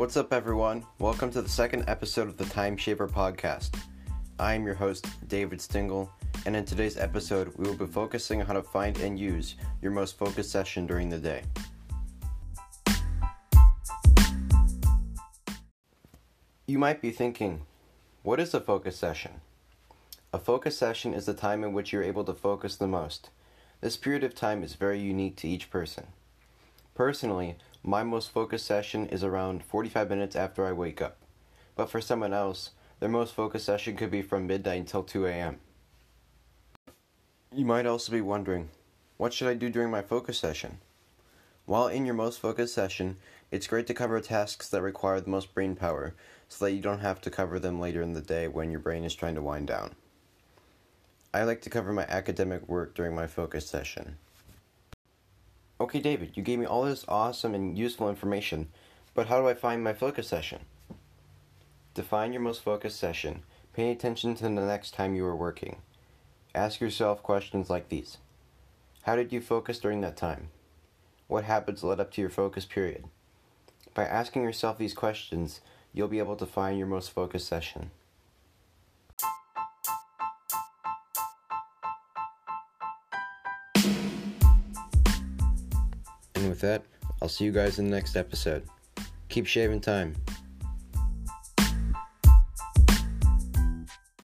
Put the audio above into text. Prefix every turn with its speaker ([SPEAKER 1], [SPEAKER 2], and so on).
[SPEAKER 1] What's up, everyone? Welcome to the second episode of the Time Shaver podcast. I am your host, David Stingle, and in today's episode, we will be focusing on how to find and use your most focused session during the day. You might be thinking, what is a focus session? A focus session is the time in which you're able to focus the most. This period of time is very unique to each person. Personally, my most focused session is around 45 minutes after I wake up. But for someone else, their most focused session could be from midnight until 2 a.m. You might also be wondering, what should I do during my focus session? While in your most focused session, it's great to cover tasks that require the most brain power so that you don't have to cover them later in the day when your brain is trying to wind down. I like to cover my academic work during my focus session. Okay, David, you gave me all this awesome and useful information, but how do I find my focus session? Define your most focused session. Pay attention to the next time you were working. Ask yourself questions like these How did you focus during that time? What habits led up to your focus period? By asking yourself these questions, you'll be able to find your most focused session. And with that, I'll see you guys in the next episode. Keep shaving time.